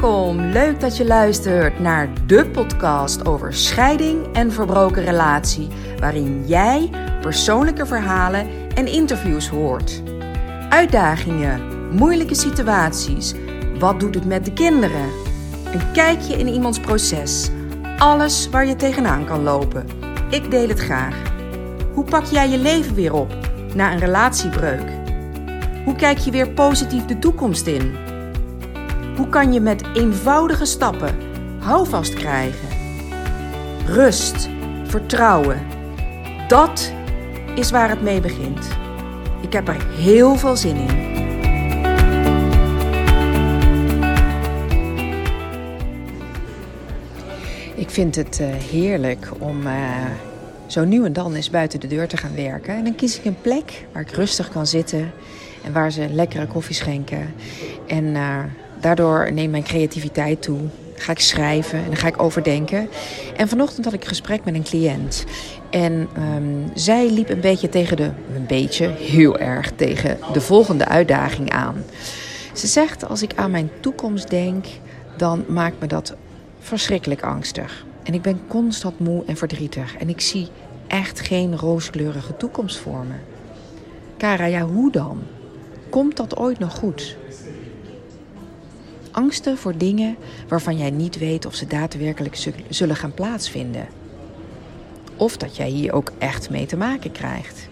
Welkom, leuk dat je luistert naar de podcast over scheiding en verbroken relatie, waarin jij persoonlijke verhalen en interviews hoort. Uitdagingen, moeilijke situaties, wat doet het met de kinderen? Een kijkje in iemands proces, alles waar je tegenaan kan lopen. Ik deel het graag. Hoe pak jij je leven weer op na een relatiebreuk? Hoe kijk je weer positief de toekomst in? Hoe kan je met eenvoudige stappen houvast krijgen? Rust, vertrouwen. Dat is waar het mee begint. Ik heb er heel veel zin in. Ik vind het uh, heerlijk om uh, zo nu en dan eens buiten de deur te gaan werken. En dan kies ik een plek waar ik rustig kan zitten en waar ze lekkere koffie schenken. En uh, Daardoor neemt mijn creativiteit toe. Ga ik schrijven en dan ga ik overdenken. En vanochtend had ik een gesprek met een cliënt. En um, zij liep een beetje tegen de, een beetje, heel erg tegen de volgende uitdaging aan. Ze zegt: Als ik aan mijn toekomst denk, dan maakt me dat verschrikkelijk angstig. En ik ben constant moe en verdrietig. En ik zie echt geen rooskleurige toekomst voor me. Kara, ja, hoe dan? Komt dat ooit nog goed? Angsten voor dingen waarvan jij niet weet of ze daadwerkelijk zullen gaan plaatsvinden. Of dat jij hier ook echt mee te maken krijgt.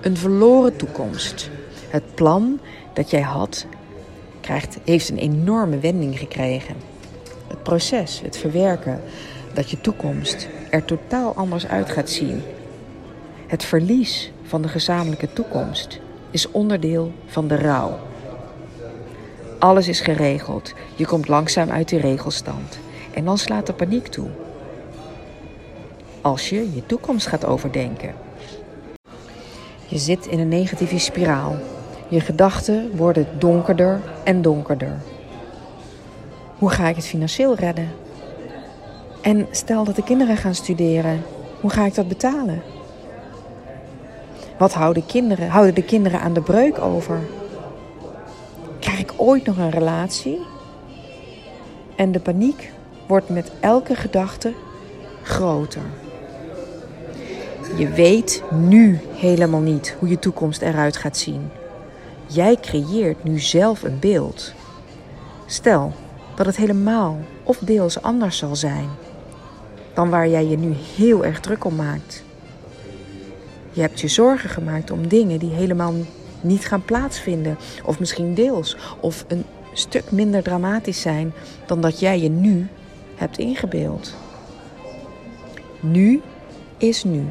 Een verloren toekomst. Het plan dat jij had, krijgt, heeft een enorme wending gekregen. Het proces, het verwerken, dat je toekomst er totaal anders uit gaat zien. Het verlies van de gezamenlijke toekomst is onderdeel van de rouw. Alles is geregeld. Je komt langzaam uit die regelstand. En dan slaat de paniek toe. Als je je toekomst gaat overdenken. Je zit in een negatieve spiraal. Je gedachten worden donkerder en donkerder. Hoe ga ik het financieel redden? En stel dat de kinderen gaan studeren, hoe ga ik dat betalen? Wat houden, kinderen, houden de kinderen aan de breuk over? Ooit nog een relatie? En de paniek wordt met elke gedachte groter. Je weet nu helemaal niet hoe je toekomst eruit gaat zien. Jij creëert nu zelf een beeld. Stel dat het helemaal of deels anders zal zijn dan waar jij je nu heel erg druk om maakt. Je hebt je zorgen gemaakt om dingen die helemaal niet gaan plaatsvinden. Of misschien deels. Of een stuk minder dramatisch zijn dan dat jij je nu hebt ingebeeld. Nu is nu.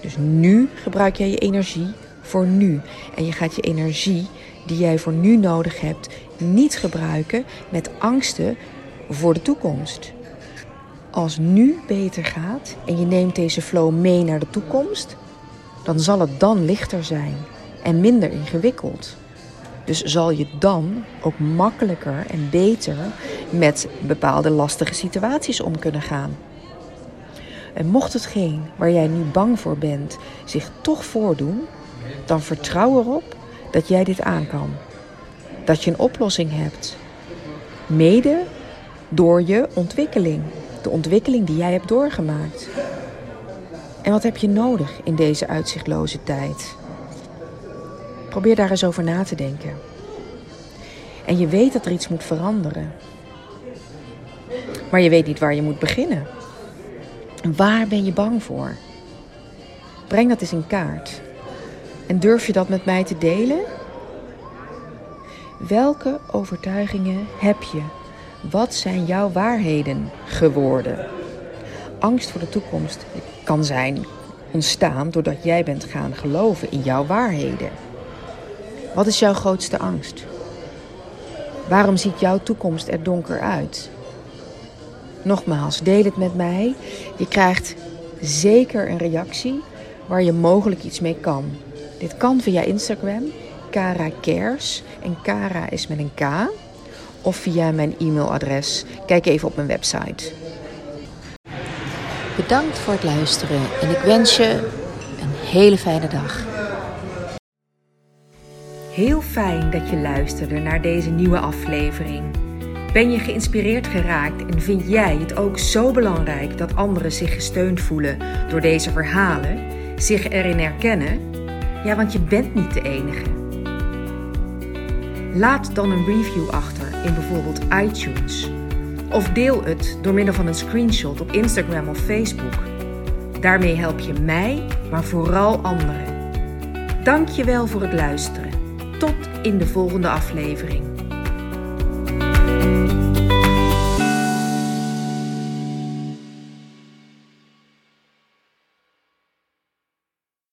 Dus nu gebruik jij je energie voor nu. En je gaat je energie die jij voor nu nodig hebt niet gebruiken met angsten voor de toekomst. Als nu beter gaat en je neemt deze flow mee naar de toekomst, dan zal het dan lichter zijn en minder ingewikkeld. Dus zal je dan ook makkelijker en beter met bepaalde lastige situaties om kunnen gaan. En mocht hetgeen waar jij nu bang voor bent zich toch voordoen, dan vertrouw erop dat jij dit aan kan. Dat je een oplossing hebt. Mede door je ontwikkeling. De ontwikkeling die jij hebt doorgemaakt. En wat heb je nodig in deze uitzichtloze tijd? Probeer daar eens over na te denken. En je weet dat er iets moet veranderen. Maar je weet niet waar je moet beginnen. Waar ben je bang voor? Breng dat eens in kaart. En durf je dat met mij te delen? Welke overtuigingen heb je? Wat zijn jouw waarheden geworden? Angst voor de toekomst kan zijn ontstaan doordat jij bent gaan geloven in jouw waarheden. Wat is jouw grootste angst? Waarom ziet jouw toekomst er donker uit? Nogmaals, deel het met mij. Je krijgt zeker een reactie waar je mogelijk iets mee kan. Dit kan via Instagram, Kara Cares. En Kara is met een K. Of via mijn e-mailadres. Kijk even op mijn website. Bedankt voor het luisteren en ik wens je een hele fijne dag. Heel fijn dat je luisterde naar deze nieuwe aflevering. Ben je geïnspireerd geraakt en vind jij het ook zo belangrijk dat anderen zich gesteund voelen door deze verhalen, zich erin herkennen? Ja, want je bent niet de enige. Laat dan een review achter in bijvoorbeeld iTunes. Of deel het door middel van een screenshot op Instagram of Facebook. Daarmee help je mij, maar vooral anderen. Dank je wel voor het luisteren. Tot in de volgende aflevering.